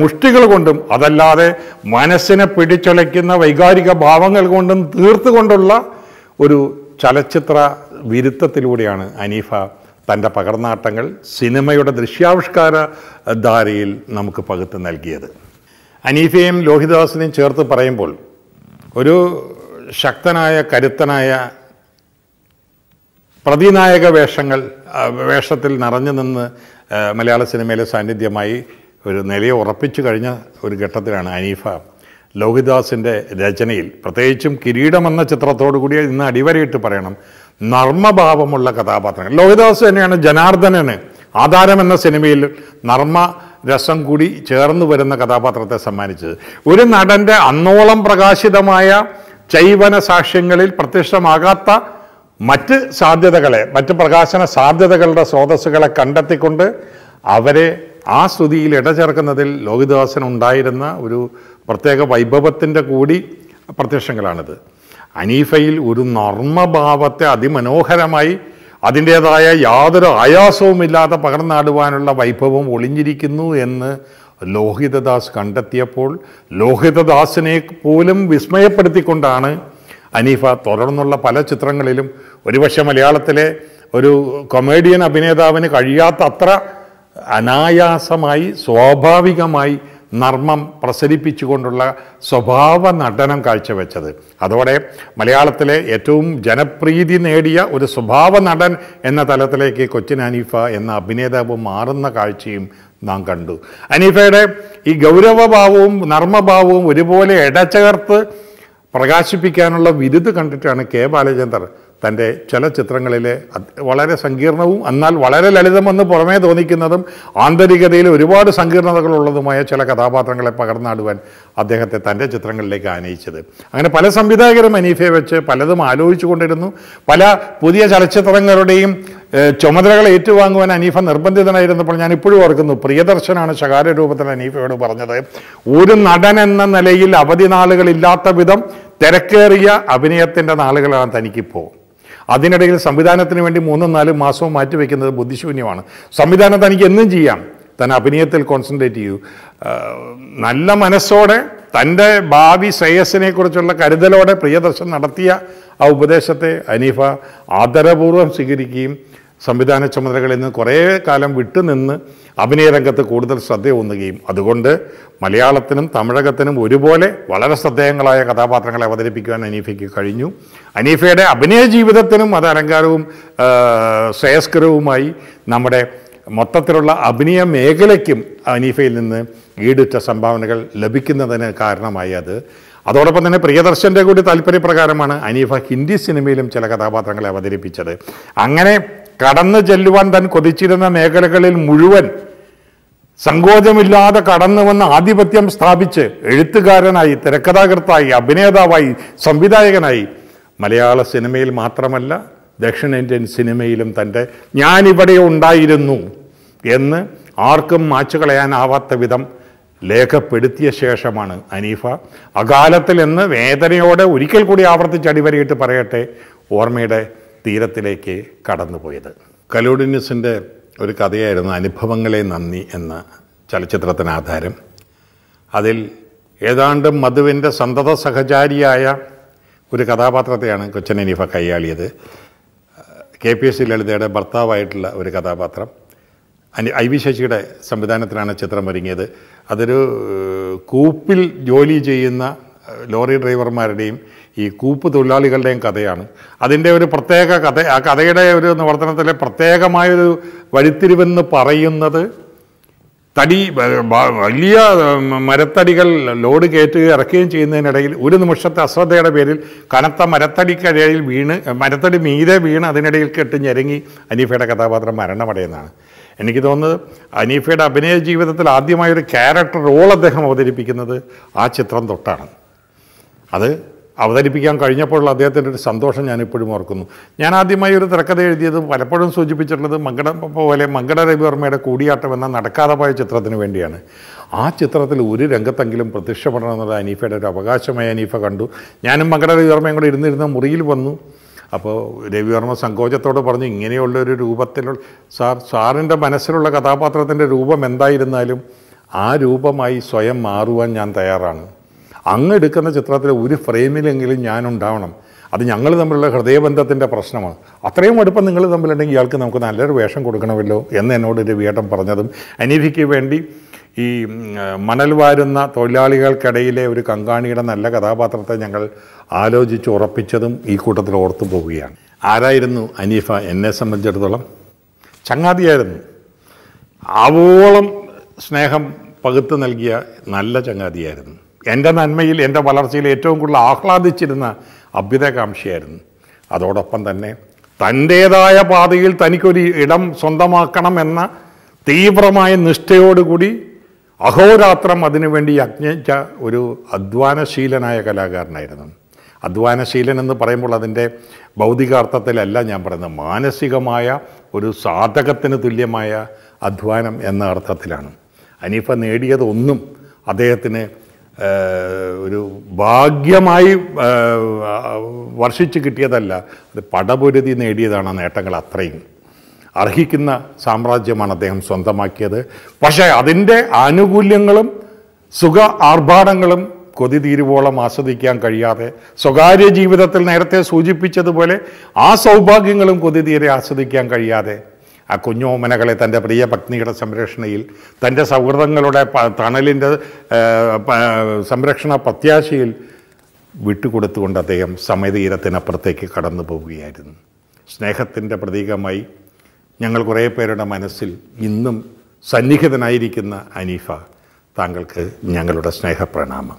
മുഷ്ടികൾ കൊണ്ടും അതല്ലാതെ മനസ്സിനെ പിടിച്ചുലയ്ക്കുന്ന വൈകാരിക ഭാവങ്ങൾ കൊണ്ടും തീർത്തുകൊണ്ടുള്ള ഒരു ചലച്ചിത്ര വിരുദ്ധത്തിലൂടെയാണ് അനീഫ തന്റെ പകർന്നാട്ടങ്ങൾ സിനിമയുടെ ദൃശ്യാവിഷ്കാര ധാരയിൽ നമുക്ക് പകുത്ത് നൽകിയത്. അനീഫയും ലോഹിതദാസിനെയും ചേർത്ത് പറയുമ്പോൾ ഒരു ശക്തനായ കരുത്തനായ പ്രതിനായക വേഷങ്ങൾ വേഷത്തിൽ നിറഞ്ഞു നിന്ന് മലയാള സിനിമയിലെ സാന്നിധ്യമായി ഒരു നിലയെ ഉറപ്പിച്ചു കഴിഞ്ഞ ഒരു ഘട്ടത്തിലാണ് അനീഫ ലോഹിദാസിന്റെ രചനയിൽ പ്രത്യേകിച്ചും കിരീടം എന്ന ചിത്രത്തോടു കൂടി ഇന്ന് അടിവരയിട്ട് പറയണം. നർമ്മഭാവമുള്ള കഥാപാത്രങ്ങൾ. ലോഹിദാസ് തന്നെയാണ് ജനാർദ്ദനന് ആധാരം എന്ന സിനിമയിൽ നർമ്മ രസം കൂടി ചേർന്ന് വരുന്ന കഥാപാത്രത്തെ സമ്മാനിച്ചത്. ഒരു നടന്റെ അന്നോളം പ്രകാശിതമായ ചൈവന സാക്ഷ്യങ്ങളിൽ പ്രത്യക്ഷമാകാത്ത മറ്റ് സാധ്യതകളെ മറ്റ് പ്രകാശന സാധ്യതകളുടെ സ്രോതസ്സുകളെ കണ്ടെത്തിക്കൊണ്ട് അവരെ ആ സ്തുതിയിൽ ഇടചേർക്കുന്നതിൽ ലോഹിദാസനുണ്ടായിരുന്ന ഒരു പ്രത്യേക വൈഭവത്തിന്റെ കൂടി പ്രത്യക്ഷങ്ങളാണിത്. അനീഫയിൽ ഒരു നർമ്മഭാവത്തെ അതിമനോഹരമായി അതിന്റേതായ യാതൊരു ആയാസവുമില്ലാതെ പകർന്നാടുവാനുള്ള വൈഭവം ഒളിഞ്ഞിരിക്കുന്നു എന്ന് ലോഹിതദാസ് കണ്ടെത്തിയപ്പോൾ ലോഹിതദാസിനെ പോലും വിസ്മയപ്പെടുത്തിക്കൊണ്ടാണ് അനീഫ തുടർന്നുള്ള പല ചിത്രങ്ങളിലും ഒരുപക്ഷെ മലയാളത്തിലെ ഒരു കൊമേഡിയൻ അഭിനേതാവിന് കഴിയാത്ത അത്ര അനായാസമായി സ്വാഭാവികമായി നർമ്മം പ്രസരിപ്പിച്ചുകൊണ്ടുള്ള സ്വഭാവ നടനം കാഴ്ചവെച്ചത്. അതോടെ മലയാളത്തിലെ ഏറ്റവും ജനപ്രീതി നേടിയ ഒരു സ്വഭാവ നടൻ എന്ന തലത്തിലേക്ക് കൊച്ചിൻ അനീഫ എന്ന അഭിനേതാവ് മാറുന്ന കാഴ്ചയും നാം കണ്ടു. അനീഫയുടെ ഈ ഗൗരവഭാവവും നർമ്മഭാവവും ഒരുപോലെ ഇടചേർത്ത് പ്രകാശിപ്പിക്കാനുള്ള വിരുദ് കണ്ടിട്ടാണ് കെ ബാലചന്ദർ തന്റെ ചില ചിത്രങ്ങളിലെ വളരെ സങ്കീർണവും എന്നാൽ വളരെ ലളിതമെന്ന് പുറമേ തോന്നിക്കുന്നതും ആന്തരികതയിൽ ഒരുപാട് സങ്കീർണതകളുള്ളതുമായ ചില കഥാപാത്രങ്ങളെ പകർന്നാടുവാൻ അദ്ദേഹത്തെ തന്റെ ചിത്രങ്ങളിലേക്ക് ആനയിച്ചത്. അങ്ങനെ പല സംവിധായകരും അനീഫയെ വെച്ച് പലതും ആലോചിച്ചു കൊണ്ടിരുന്നു. പല പുതിയ ചലച്ചിത്രങ്ങളുടെയും ചുമതലകൾ ഏറ്റുവാങ്ങുവാൻ അനീഫ നിർബന്ധിതനായിരുന്നപ്പോൾ ഞാൻ ഇപ്പോഴും ഓർക്കുന്നു. പ്രിയദർശനാണ് ശകാര രൂപത്തിൽ അനീഫയോട് പറഞ്ഞത്. ഒരു നടൻ എന്ന നിലയിൽ അവധി നാളുകളില്ലാത്ത വിധം തിരക്കേറിയ അഭിനയത്തിന്റെ നാളുകളാണ് തനിക്കിപ്പോൾ. അതിനിടയിൽ സംവിധാനത്തിന് വേണ്ടി മൂന്നും നാലും മാസവും മാറ്റിവെക്കുന്നത് ബുദ്ധിശൂന്യമാണ്. സംവിധാനം തനിക്ക് എന്നും ചെയ്യാം. താൻ അഭിനയത്തിൽ കോൺസെൻട്രേറ്റ് ചെയ്യൂ. നല്ല മനസ്സോടെ തന്റെ ഭാവി ശ്രേയസ്സിനെ കുറിച്ചുള്ള കരുതലോടെ പ്രിയദർശൻ നടത്തിയ ആ ഉപദേശത്തെ അനീഫ ആദരപൂർവം സ്വീകരിക്കുകയും സംവിധാന ചുമതലകളിൽ നിന്ന് കുറേ കാലം വിട്ടുനിന്ന് അഭിനയ രംഗത്ത് കൂടുതൽ ശ്രദ്ധയൂന്നുകയും അതുകൊണ്ട് മലയാളത്തിനും തമിഴകത്തിനും ഒരുപോലെ വളരെ ശ്രദ്ധേയങ്ങളായ കഥാപാത്രങ്ങളെ അവതരിപ്പിക്കുവാൻ അനീഫയ്ക്ക് കഴിഞ്ഞു. അനീഫയുടെ അഭിനയ ജീവിതത്തിനും അത് അലങ്കാരവും ശ്രേയസ്കരവുമായി നമ്മുടെ മൊത്തത്തിലുള്ള അഭിനയ മേഖലയ്ക്കും അനീഫയിൽ നിന്ന് ഈടുറ്റ സംഭാവനകൾ ലഭിക്കുന്നതിന് കാരണമായി അത്. അതോടൊപ്പം തന്നെ പ്രിയദർശന്റെ കൂടി താല്പര്യപ്രകാരമാണ് അനീഫ ഹിന്ദി സിനിമയിലും ചില കഥാപാത്രങ്ങളെ അവതരിപ്പിച്ചത്. അങ്ങനെ കടന്നു ചെല്ലുവാൻ താൻ കൊതിച്ചിരുന്ന മേഖലകളിൽ മുഴുവൻ സങ്കോചമില്ലാതെ കടന്നു വന്ന് ആധിപത്യം സ്ഥാപിച്ച് എഴുത്തുകാരനായി തിരക്കഥാകൃത്തായി അഭിനേതാവായി സംവിധായകനായി. മലയാള സിനിമയിൽ മാത്രമല്ല ദക്ഷിണേന്ത്യൻ സിനിമയിലും തന്റെ ഞാനിവിടെ ഉണ്ടായിരുന്നു എന്ന് ആർക്കും മാച്ചു കളയാനാവാത്ത വിധം ലേഖപ്പെടുത്തിയ ശേഷമാണ് അനീഫ. അകാലത്തിൽ എന്ന് വേദനയോടെ ഒരിക്കൽ കൂടി ആവർത്തിച്ച് അടിവരയിട്ട് പറയട്ടെ ഓർമ്മയുടെ തീരത്തിലേക്ക് കടന്നുപോയത്. കലോഡിനിയസിന്റെ ഒരു കഥയായിരുന്നു അനുഭവങ്ങളെ നന്ദി എന്ന ചലച്ചിത്രത്തിന് ആധാരം. അതിൽ ഏതാണ്ട് മധുവിന്റെ സന്തത സഹചാരിയായ ഒരു കഥാപാത്രത്തെയാണ് കൊച്ചൻ അനീഫ കൈയാളിയത്. കെ പി എസ് സി ലളിതയുടെ ഭർത്താവായിട്ടുള്ള ഒരു കഥാപാത്രം. അനി ഐ വി ശശിയുടെ സംവിധാനത്തിലാണ് ചിത്രം ഒരുങ്ങിയത്. അതൊരു കൂപ്പിൽ ജോലി ചെയ്യുന്ന ലോറി ഡ്രൈവർമാരുടെയും ഈ കൂപ്പ് തൊഴിലാളികളുടെയും കഥയാണ്. അതിന്റെ ഒരു പ്രത്യേക കഥ ആ കഥയുടെ ഒരു നിവർത്തനത്തിലെ പ്രത്യേകമായൊരു വഴിത്തിരിവെന്ന് പറയുന്നത് തടി വലിയ മരത്തടികൾ ലോഡ് കയറ്റുകയും ഇറക്കുകയും ചെയ്യുന്നതിനിടയിൽ ഒരു നിമിഷത്തെ അശ്രദ്ധയുടെ പേരിൽ കനത്ത മരത്തടിക്കിടയിൽ വീണ് മരത്തടി മീതെ വീണ് അതിനിടയിൽ കെട്ട് ഞെരങ്ങി അനീഫയുടെ കഥാപാത്രം മരണമടയുന്നതാണ്. എനിക്ക് തോന്നുന്നത് അനീഫയുടെ അഭിനയ ജീവിതത്തിൽ ആദ്യമായൊരു ക്യാരക്ടർ റോൾ അദ്ദേഹം അവതരിപ്പിക്കുന്നത് ആ ചിത്രം തൊട്ടാണ്. അത് അവതരിപ്പിക്കാൻ കഴിഞ്ഞപ്പോഴുള്ള അദ്ദേഹത്തിന്റെ ഒരു സന്തോഷം ഞാൻ ഇപ്പോഴും ഓർക്കുന്നു. ഞാൻ ആദ്യമായി ഒരു തിരക്കഥ എഴുതിയത് പലപ്പോഴും സൂചിപ്പിച്ചിട്ടുള്ളത് മങ്കട പോലെ മങ്കട രവിവർമ്മയുടെ കൂടിയാട്ടം എന്ന നടക്കാതെ പോയ ചിത്രത്തിന് വേണ്ടിയാണ്. ആ ചിത്രത്തിൽ ഒരു രംഗത്തെങ്കിലും പ്രത്യക്ഷപ്പെടണം എന്നുള്ളത് അനീഫയുടെ ഒരു അവകാശമായി അനീഫ കണ്ടു. ഞാനും മങ്കട രവിവർമ്മയും കൂടെ ഇരുന്നിരുന്ന മുറിയിൽ വന്നു. അപ്പോൾ രവിവർമ്മ സങ്കോചത്തോട് പറഞ്ഞു ഇങ്ങനെയുള്ള ഒരു രൂപത്തിലുള്ള സാർ സാറിന്റെ മനസ്സിലുള്ള കഥാപാത്രത്തിന്റെ രൂപം എന്തായിരുന്നാലും ആ രൂപമായി സ്വയം മാറുവാൻ ഞാൻ തയ്യാറാണ്. അങ്ങ് എടുക്കുന്ന ചിത്രത്തിൽ ഒരു ഫ്രെയിമിലെങ്കിലും ഞാനുണ്ടാവണം. അത് ഞങ്ങൾ തമ്മിലുള്ള ഹൃദയബന്ധത്തിന്റെ പ്രശ്നമാണ്. അത്രയും അടുപ്പം നിങ്ങൾ തമ്മിലുണ്ടെങ്കിൽ ഇയാൾക്ക് നമുക്ക് നല്ലൊരു വേഷം കൊടുക്കണമല്ലോ എന്ന് എന്നോട് രവിയേട്ടൻ പറഞ്ഞതും അനീതിക്ക് വേണ്ടി ഈ മണൽ വാരുന്ന തൊഴിലാളികൾക്കിടയിലെ ഒരു കങ്കാണിയുടെ നല്ല കഥാപാത്രത്തെ ഞങ്ങൾ ആലോചിച്ച് ഉറപ്പിച്ചതും ഈ കൂട്ടത്തിൽ ഓർത്തു പോവുകയാണ്. ആരായിരുന്നു അനീഫ എന്നെ സംബന്ധിച്ചിടത്തോളം? ചങ്ങാതിയായിരുന്നു. ആവോളം സ്നേഹം പകുത്തു നൽകിയ നല്ല ചങ്ങാതിയായിരുന്നു. എന്റെ നന്മയിൽ എന്റെ വളർച്ചയിൽ ഏറ്റവും കൂടുതൽ ആഹ്ലാദിച്ചിരുന്ന അഭ്യുതകാംക്ഷിയായിരുന്നു അതോടൊപ്പം തന്നെ തന്റേതായ പാതയിൽ തനിക്കൊരു ഇടം സ്വന്തമാക്കണം എന്ന തീവ്രമായ നിഷ്ഠയോടുകൂടി അഹോരാത്രം അതിനുവേണ്ടി യജ്ഞിച്ച ഒരു അധ്വാനശീലനായ കലാകാരനായിരുന്നു. അധ്വാനശീലൻ എന്ന് പറയുമ്പോൾ അതിന്റെ ഭൗതികാർത്ഥത്തിലല്ല ഞാൻ പറയുന്നത് മാനസികമായ ഒരു സാധകത്തിന് തുല്യമായ അധ്വാനം എന്ന അർത്ഥത്തിലാണ്. അനീഫ നേടിയതൊന്നും അദ്ദേഹത്തിന് ഒരു ഭാഗ്യമായി വർഷിച്ച് കിട്ടിയതല്ല. അത് പടപൊരുതി നേടിയതാണ് നേട്ടങ്ങൾ അത്രയും. അർഹിക്കുന്ന സാമ്രാജ്യമാണ് അദ്ദേഹം സ്വന്തമാക്കിയത്. പക്ഷേ അതിന്റെ ആനുകൂല്യങ്ങളും സുഖ ആർഭാടങ്ങളും കൊതി തീരുവോളം ആസ്വദിക്കാൻ കഴിയാതെ സ്വകാര്യ ജീവിതത്തിൽ നേരത്തെ സൂചിപ്പിച്ചതുപോലെ ആ സൗഭാഗ്യങ്ങളും കൊതി തീരെ ആസ്വദിക്കാൻ കഴിയാതെ ആ കുഞ്ഞോമനകളെ തന്റെ പ്രിയ പത്നിയുടെ സംരക്ഷണയിൽ തന്റെ സൗഹൃദങ്ങളുടെ തണലിന്റെ സംരക്ഷണ പ്രത്യാശയിൽ വിട്ടുകൊടുത്തുകൊണ്ട് അദ്ദേഹം സമയതീരത്തിനപ്പുറത്തേക്ക് കടന്നു പോവുകയായിരുന്നു. സ്നേഹത്തിന്റെ പ്രതീകമായി ഞങ്ങൾ കുറേ പേരുടെ മനസ്സിൽ ഇന്നും സന്നിഹിതനായിരിക്കുന്ന അനീഫ താങ്കൾക്ക് ഞങ്ങളുടെ സ്നേഹപ്രണാമം